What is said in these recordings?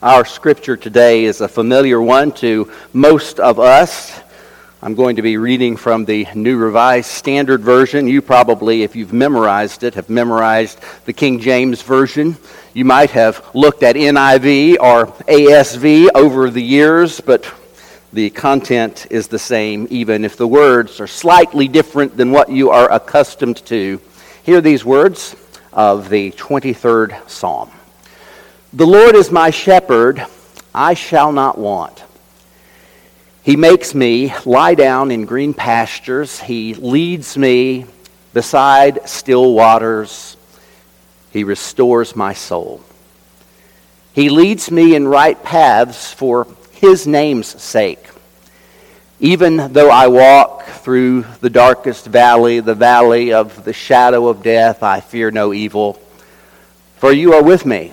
Our scripture today is a familiar one to most of us. I'm going to be reading from the New Revised Standard Version. You probably, if you've memorized it, have memorized the King James Version. You might have looked at NIV or ASV over the years, but the content is the same, even if the words are slightly different than what you are accustomed to. Hear these words of the 23rd Psalm. The Lord is my shepherd, I shall not want. He makes me lie down in green pastures. He leads me beside still waters. He restores my soul. He leads me in right paths for his name's sake. Even though I walk through the darkest valley, the valley of the shadow of death, I fear no evil, for you are with me.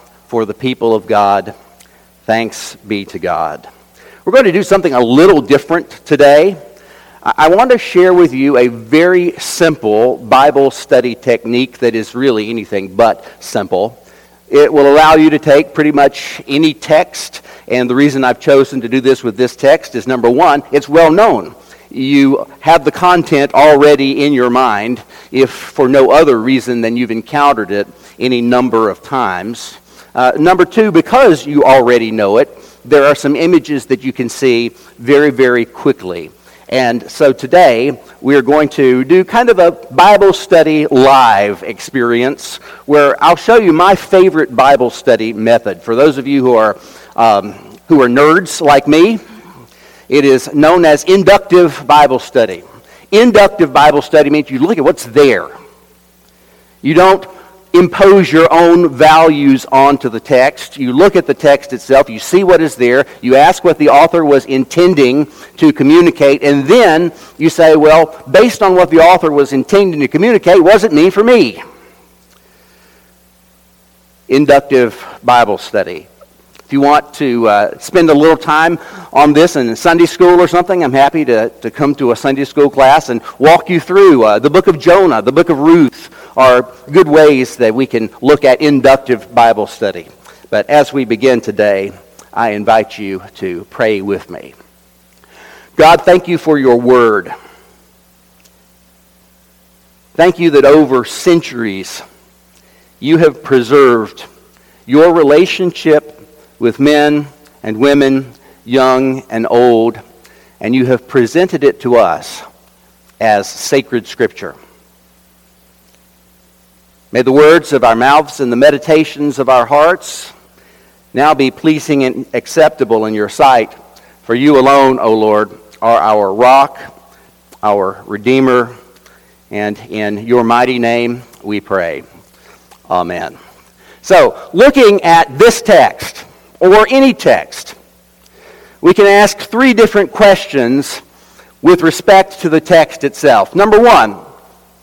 for the people of God. Thanks be to God. We're going to do something a little different today. I want to share with you a very simple Bible study technique that is really anything but simple. It will allow you to take pretty much any text, and the reason I've chosen to do this with this text is number one, it's well known. You have the content already in your mind, if for no other reason than you've encountered it any number of times. Uh, number two, because you already know it, there are some images that you can see very, very quickly. And so today, we're going to do kind of a Bible study live experience where I'll show you my favorite Bible study method. For those of you who are, um, who are nerds like me, it is known as inductive Bible study. Inductive Bible study means you look at what's there. You don't impose your own values onto the text. You look at the text itself, you see what is there, you ask what the author was intending to communicate, and then you say, well, based on what the author was intending to communicate, was it mean for me? Inductive Bible study. If you want to uh, spend a little time on this in Sunday school or something, I'm happy to, to come to a Sunday school class and walk you through uh, the book of Jonah, the book of Ruth, are good ways that we can look at inductive Bible study. But as we begin today, I invite you to pray with me. God, thank you for your word. Thank you that over centuries you have preserved your relationship with men and women, young and old, and you have presented it to us as sacred scripture. May the words of our mouths and the meditations of our hearts now be pleasing and acceptable in your sight. For you alone, O Lord, are our rock, our Redeemer, and in your mighty name we pray. Amen. So, looking at this text, or any text, we can ask three different questions with respect to the text itself. Number one,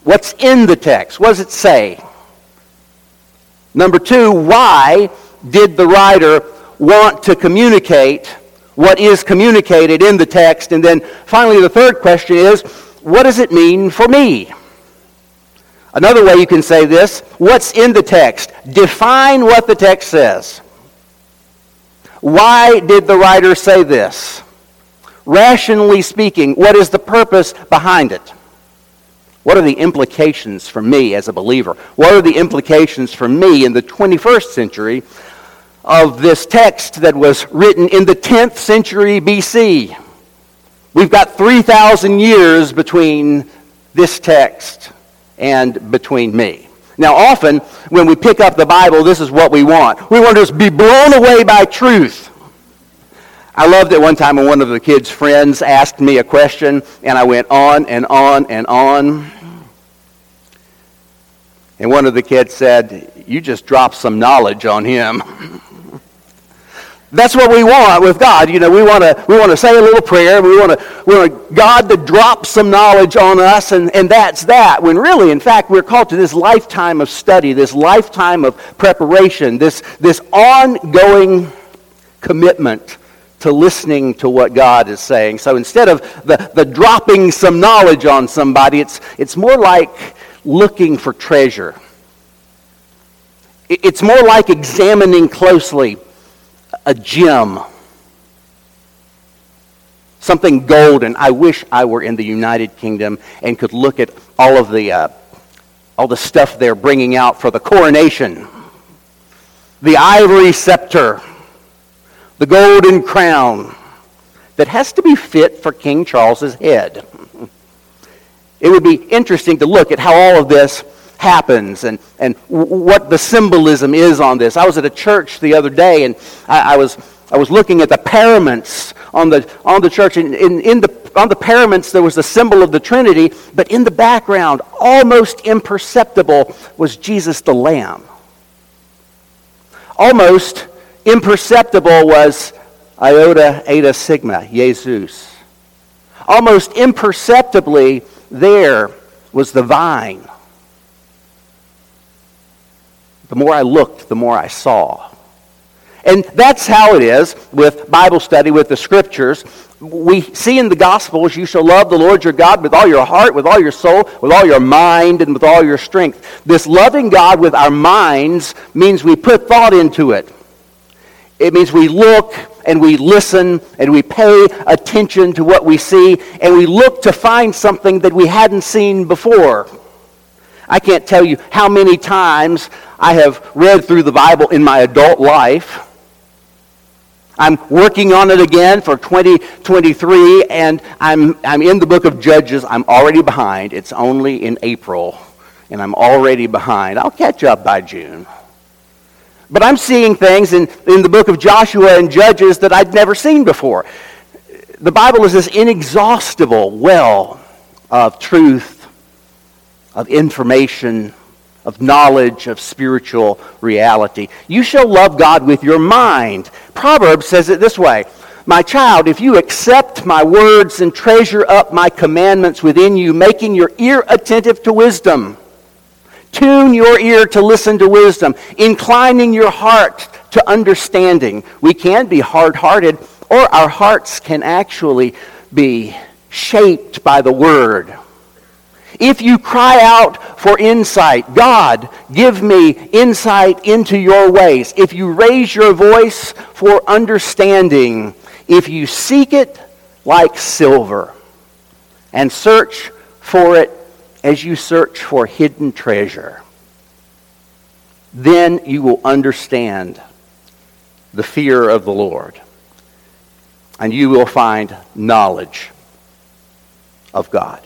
what's in the text? What does it say? Number two, why did the writer want to communicate what is communicated in the text? And then finally, the third question is, what does it mean for me? Another way you can say this what's in the text? Define what the text says. Why did the writer say this? Rationally speaking, what is the purpose behind it? What are the implications for me as a believer? What are the implications for me in the 21st century of this text that was written in the 10th century BC? We've got 3,000 years between this text and between me. Now, often when we pick up the Bible, this is what we want. We want to just be blown away by truth. I loved it one time when one of the kids' friends asked me a question, and I went on and on and on. And one of the kids said, You just dropped some knowledge on him. That's what we want with God. You know, we want to we want to say a little prayer. We want to we want God to drop some knowledge on us, and, and that's that. When really, in fact, we're called to this lifetime of study, this lifetime of preparation, this this ongoing commitment to listening to what God is saying. So instead of the, the dropping some knowledge on somebody, it's, it's more like looking for treasure. It's more like examining closely a gem, something golden. I wish I were in the United Kingdom and could look at all of the, uh, all the stuff they're bringing out for the coronation. The ivory scepter, the golden crown that has to be fit for King Charles's head. It would be interesting to look at how all of this happens and, and what the symbolism is on this. I was at a church the other day and I, I was, I was looking at the paraments on the, on the church. And in, in the, on the paraments, there was the symbol of the Trinity, but in the background, almost imperceptible, was Jesus the Lamb. Almost imperceptible was iota, eta, sigma, Jesus. Almost imperceptibly, there was the vine. The more I looked, the more I saw. And that's how it is with Bible study, with the scriptures. We see in the Gospels, you shall love the Lord your God with all your heart, with all your soul, with all your mind, and with all your strength. This loving God with our minds means we put thought into it. It means we look and we listen and we pay attention to what we see and we look to find something that we hadn't seen before. I can't tell you how many times I have read through the Bible in my adult life. I'm working on it again for 2023, and I'm, I'm in the book of Judges. I'm already behind. It's only in April, and I'm already behind. I'll catch up by June. But I'm seeing things in, in the book of Joshua and Judges that I'd never seen before. The Bible is this inexhaustible well of truth, of information, of knowledge, of spiritual reality. You shall love God with your mind. Proverbs says it this way My child, if you accept my words and treasure up my commandments within you, making your ear attentive to wisdom, Tune your ear to listen to wisdom, inclining your heart to understanding. We can be hard hearted, or our hearts can actually be shaped by the Word. If you cry out for insight, God, give me insight into your ways. If you raise your voice for understanding, if you seek it like silver and search for it as you search for hidden treasure, then you will understand the fear of the Lord. And you will find knowledge of God.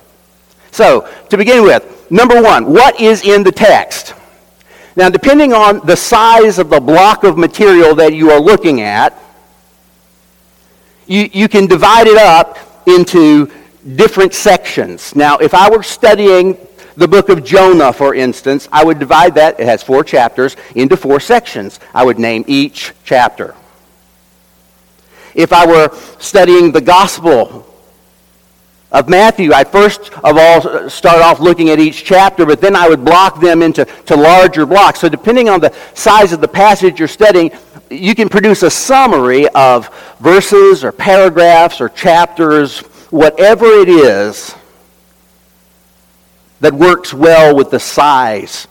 So, to begin with, number one, what is in the text? Now, depending on the size of the block of material that you are looking at, you, you can divide it up into different sections. Now, if I were studying the book of Jonah, for instance, I would divide that, it has four chapters, into four sections. I would name each chapter. If I were studying the gospel of Matthew, I'd first of all start off looking at each chapter, but then I would block them into to larger blocks. So, depending on the size of the passage you're studying, you can produce a summary of verses or paragraphs or chapters whatever it is that works well with the size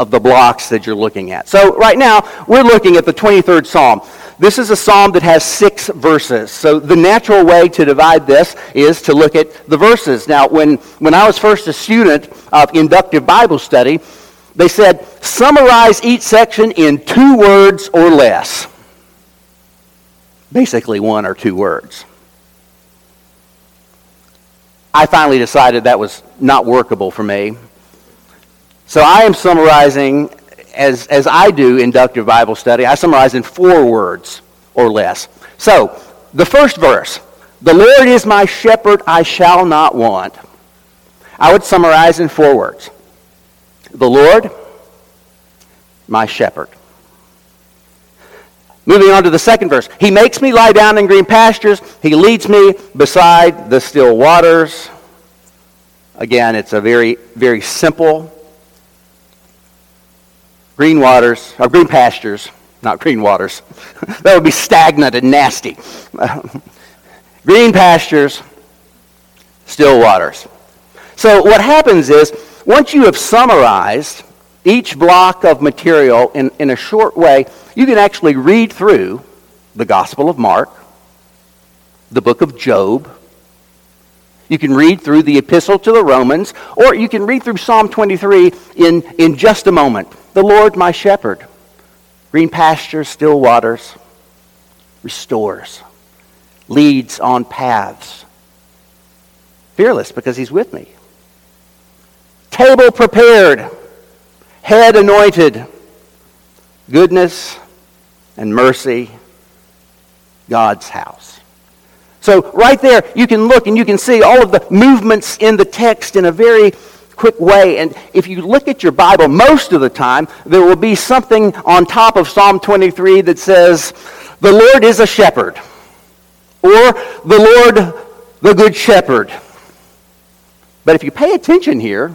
of the blocks that you're looking at. So, right now, we're looking at the 23rd Psalm. This is a psalm that has six verses. So, the natural way to divide this is to look at the verses. Now, when, when I was first a student of inductive Bible study, they said, summarize each section in two words or less. Basically, one or two words. I finally decided that was not workable for me. So I am summarizing, as, as I do inductive Bible study, I summarize in four words or less. So, the first verse The Lord is my shepherd, I shall not want. I would summarize in four words The Lord, my shepherd. Moving on to the second verse. He makes me lie down in green pastures. He leads me beside the still waters. Again, it's a very, very simple green waters, or green pastures, not green waters. that would be stagnant and nasty. green pastures, still waters. So what happens is, once you have summarized each block of material in, in a short way, you can actually read through the Gospel of Mark, the book of Job. You can read through the Epistle to the Romans, or you can read through Psalm 23 in, in just a moment. The Lord my shepherd, green pastures, still waters, restores, leads on paths. Fearless because he's with me. Table prepared head anointed, goodness and mercy, God's house. So, right there, you can look and you can see all of the movements in the text in a very quick way. And if you look at your Bible, most of the time, there will be something on top of Psalm 23 that says, The Lord is a shepherd, or The Lord, the good shepherd. But if you pay attention here,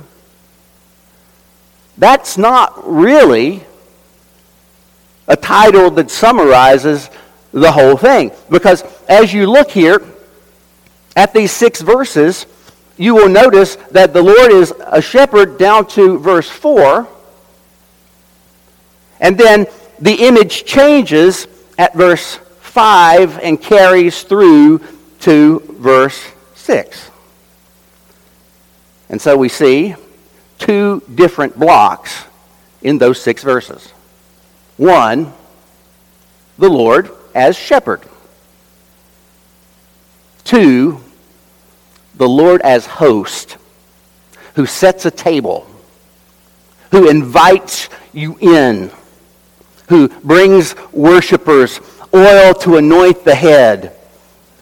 that's not really a title that summarizes the whole thing. Because as you look here at these six verses, you will notice that the Lord is a shepherd down to verse 4. And then the image changes at verse 5 and carries through to verse 6. And so we see two different blocks in those six verses. One, the Lord as shepherd. Two, the Lord as host, who sets a table, who invites you in, who brings worshipers oil to anoint the head,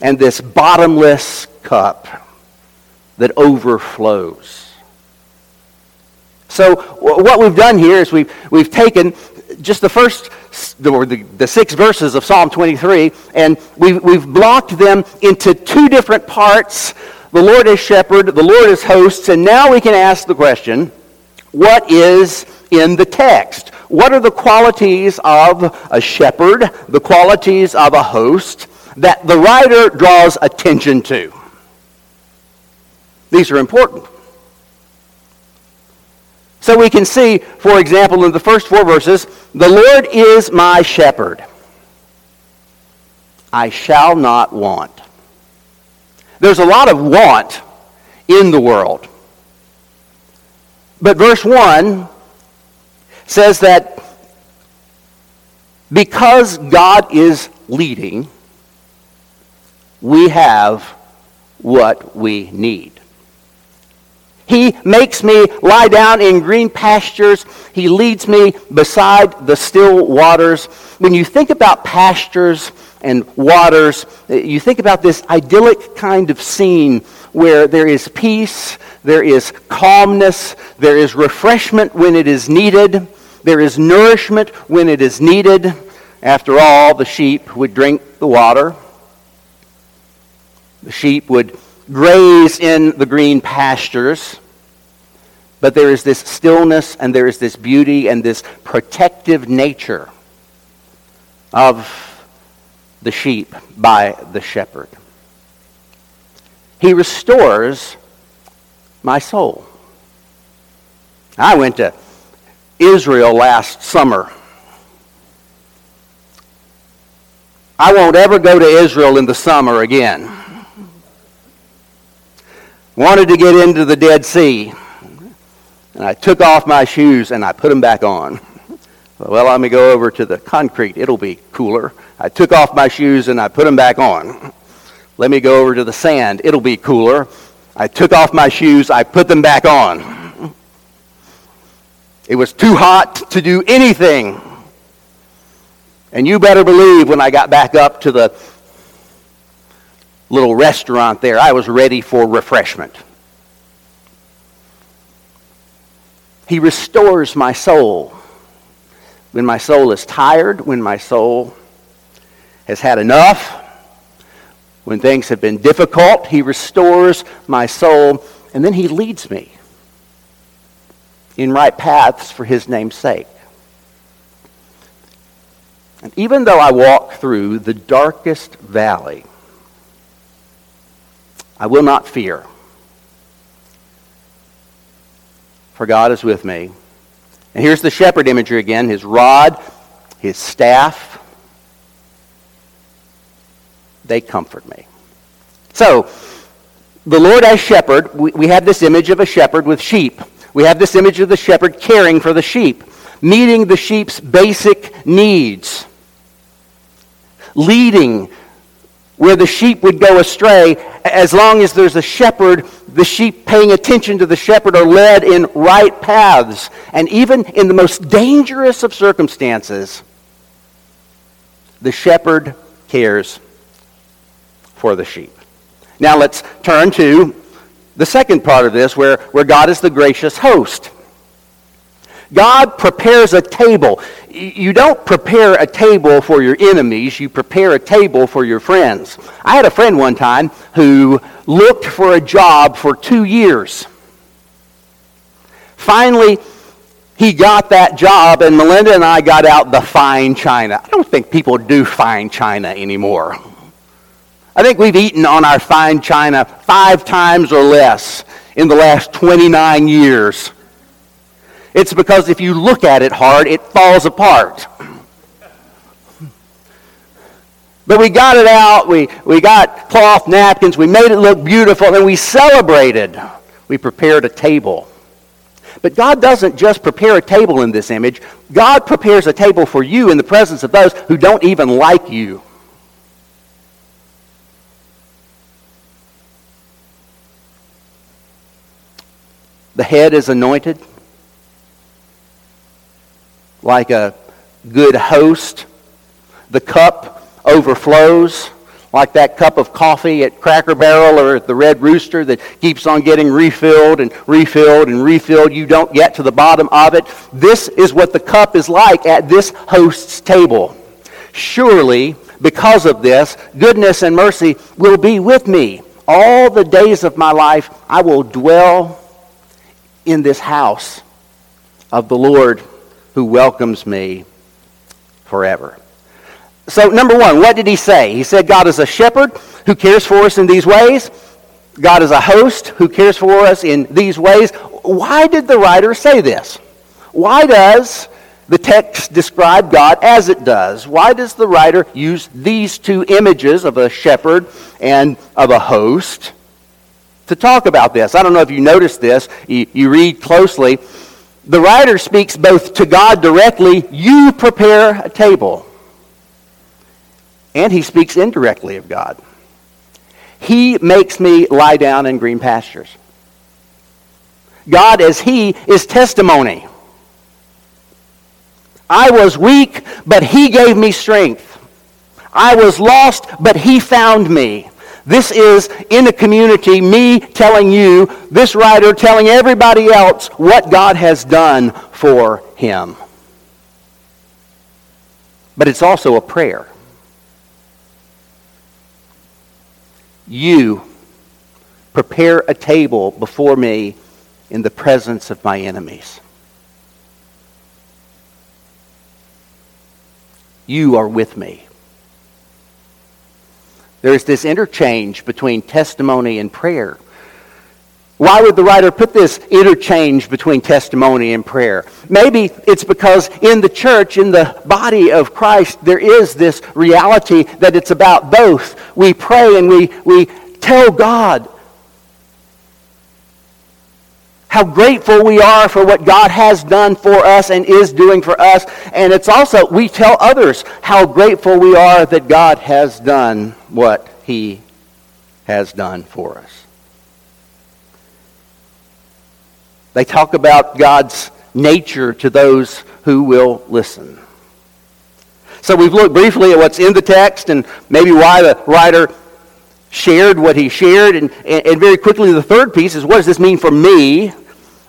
and this bottomless cup that overflows. So what we've done here is we've, we've taken just the first, or the, the six verses of Psalm 23, and we've, we've blocked them into two different parts. The Lord is shepherd, the Lord is hosts, and now we can ask the question, what is in the text? What are the qualities of a shepherd, the qualities of a host, that the writer draws attention to? These are important. So we can see, for example, in the first four verses, the Lord is my shepherd. I shall not want. There's a lot of want in the world. But verse 1 says that because God is leading, we have what we need. He makes me lie down in green pastures. He leads me beside the still waters. When you think about pastures and waters, you think about this idyllic kind of scene where there is peace, there is calmness, there is refreshment when it is needed, there is nourishment when it is needed. After all, the sheep would drink the water. The sheep would graze in the green pastures. But there is this stillness and there is this beauty and this protective nature of the sheep by the shepherd. He restores my soul. I went to Israel last summer. I won't ever go to Israel in the summer again wanted to get into the Dead Sea. And I took off my shoes and I put them back on. Well, let me go over to the concrete. It'll be cooler. I took off my shoes and I put them back on. Let me go over to the sand. It'll be cooler. I took off my shoes. I put them back on. It was too hot to do anything. And you better believe when I got back up to the little restaurant there, I was ready for refreshment. He restores my soul. When my soul is tired, when my soul has had enough, when things have been difficult, he restores my soul, and then he leads me in right paths for his name's sake. And even though I walk through the darkest valley, I will not fear. For God is with me. And here's the shepherd imagery again his rod, his staff, they comfort me. So, the Lord as shepherd, we, we have this image of a shepherd with sheep. We have this image of the shepherd caring for the sheep, meeting the sheep's basic needs, leading where the sheep would go astray. As long as there's a shepherd, the sheep paying attention to the shepherd are led in right paths. And even in the most dangerous of circumstances, the shepherd cares for the sheep. Now let's turn to the second part of this where, where God is the gracious host. God prepares a table. You don't prepare a table for your enemies, you prepare a table for your friends. I had a friend one time who looked for a job for two years. Finally, he got that job, and Melinda and I got out the fine china. I don't think people do fine china anymore. I think we've eaten on our fine china five times or less in the last 29 years. It's because if you look at it hard, it falls apart. But we got it out, we, we got cloth napkins, we made it look beautiful, and we celebrated. We prepared a table. But God doesn't just prepare a table in this image, God prepares a table for you in the presence of those who don't even like you. The head is anointed like a good host. The cup overflows like that cup of coffee at Cracker Barrel or at the Red Rooster that keeps on getting refilled and refilled and refilled. You don't get to the bottom of it. This is what the cup is like at this host's table. Surely, because of this, goodness and mercy will be with me. All the days of my life, I will dwell in this house of the Lord who welcomes me forever. So, number one, what did he say? He said God is a shepherd who cares for us in these ways. God is a host who cares for us in these ways. Why did the writer say this? Why does the text describe God as it does? Why does the writer use these two images of a shepherd and of a host? to talk about this. I don't know if you noticed this. You, you read closely. The writer speaks both to God directly, you prepare a table, and he speaks indirectly of God. He makes me lie down in green pastures. God, as He, is testimony. I was weak, but He gave me strength. I was lost, but He found me. This is in the community, me telling you, this writer telling everybody else what God has done for him. But it's also a prayer. You prepare a table before me in the presence of my enemies. You are with me. There's this interchange between testimony and prayer. Why would the writer put this interchange between testimony and prayer? Maybe it's because in the church, in the body of Christ, there is this reality that it's about both. We pray and we, we tell God how grateful we are for what God has done for us and is doing for us. And it's also, we tell others how grateful we are that God has done what He has done for us. They talk about God's nature to those who will listen. So we've looked briefly at what's in the text and maybe why the writer shared what he shared. And, and, very quickly, the third piece is what does this mean for me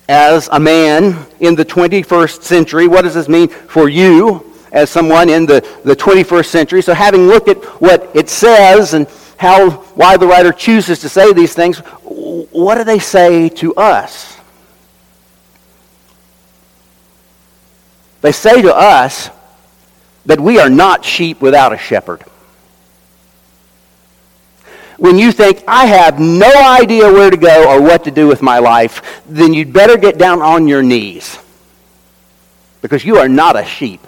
as a man in the 21st century? What does this mean for you as someone in the, the 21st century. So, having looked at what it says and how, why the writer chooses to say these things, what do they say to us? They say to us that we are not sheep without a shepherd. When you think, I have no idea where to go or what to do with my life, then you'd better get down on your knees because you are not a sheep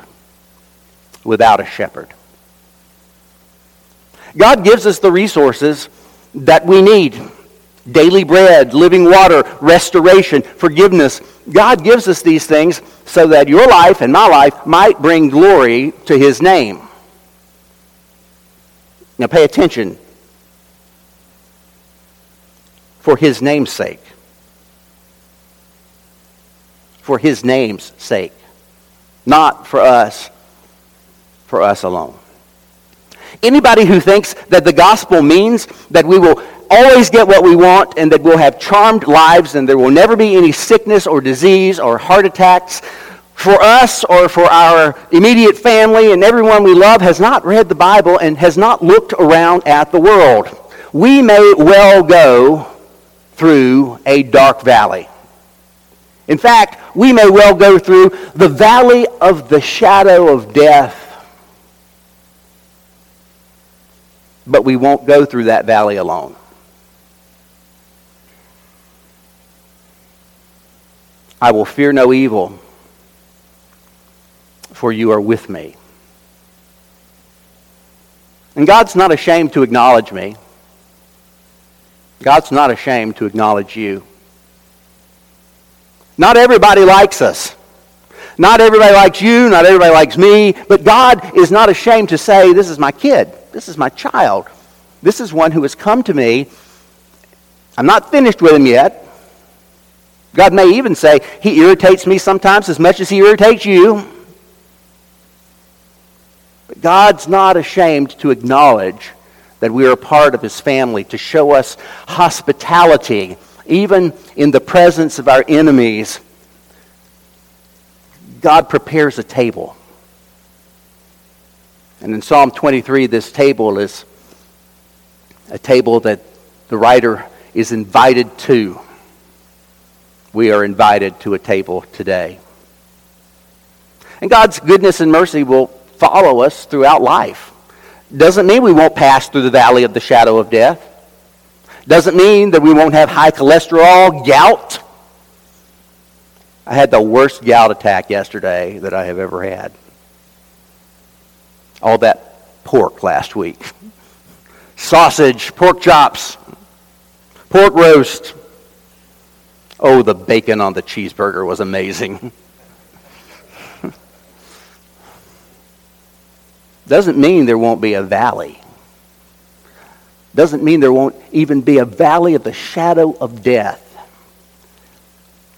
without a shepherd. God gives us the resources that we need daily bread, living water, restoration, forgiveness. God gives us these things so that your life and my life might bring glory to His name. Now pay attention. For His name's sake. For His name's sake. Not for us, for us alone. Anybody who thinks that the gospel means that we will always get what we want and that we'll have charmed lives and there will never be any sickness or disease or heart attacks for us or for our immediate family and everyone we love has not read the Bible and has not looked around at the world. We may well go through a dark valley. In fact, we may well go through the valley of the shadow of death. But we won't go through that valley alone. I will fear no evil, for you are with me. And God's not ashamed to acknowledge me. God's not ashamed to acknowledge you. Not everybody likes us. Not everybody likes you. Not everybody likes me. But God is not ashamed to say, This is my kid. This is my child. This is one who has come to me. I'm not finished with him yet. God may even say, He irritates me sometimes as much as He irritates you. But God's not ashamed to acknowledge that we are a part of His family, to show us hospitality, even in the presence of our enemies. God prepares a table. And in Psalm 23, this table is a table that the writer is invited to we are invited to a table today. And God's goodness and mercy will follow us throughout life. Doesn't mean we won't pass through the valley of the shadow of death. Doesn't mean that we won't have high cholesterol, gout. I had the worst gout attack yesterday that I have ever had. All that pork last week. Sausage, pork chops, pork roast, Oh, the bacon on the cheeseburger was amazing. Doesn't mean there won't be a valley. Doesn't mean there won't even be a valley of the shadow of death.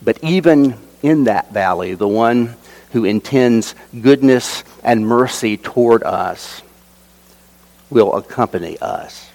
But even in that valley, the one who intends goodness and mercy toward us will accompany us.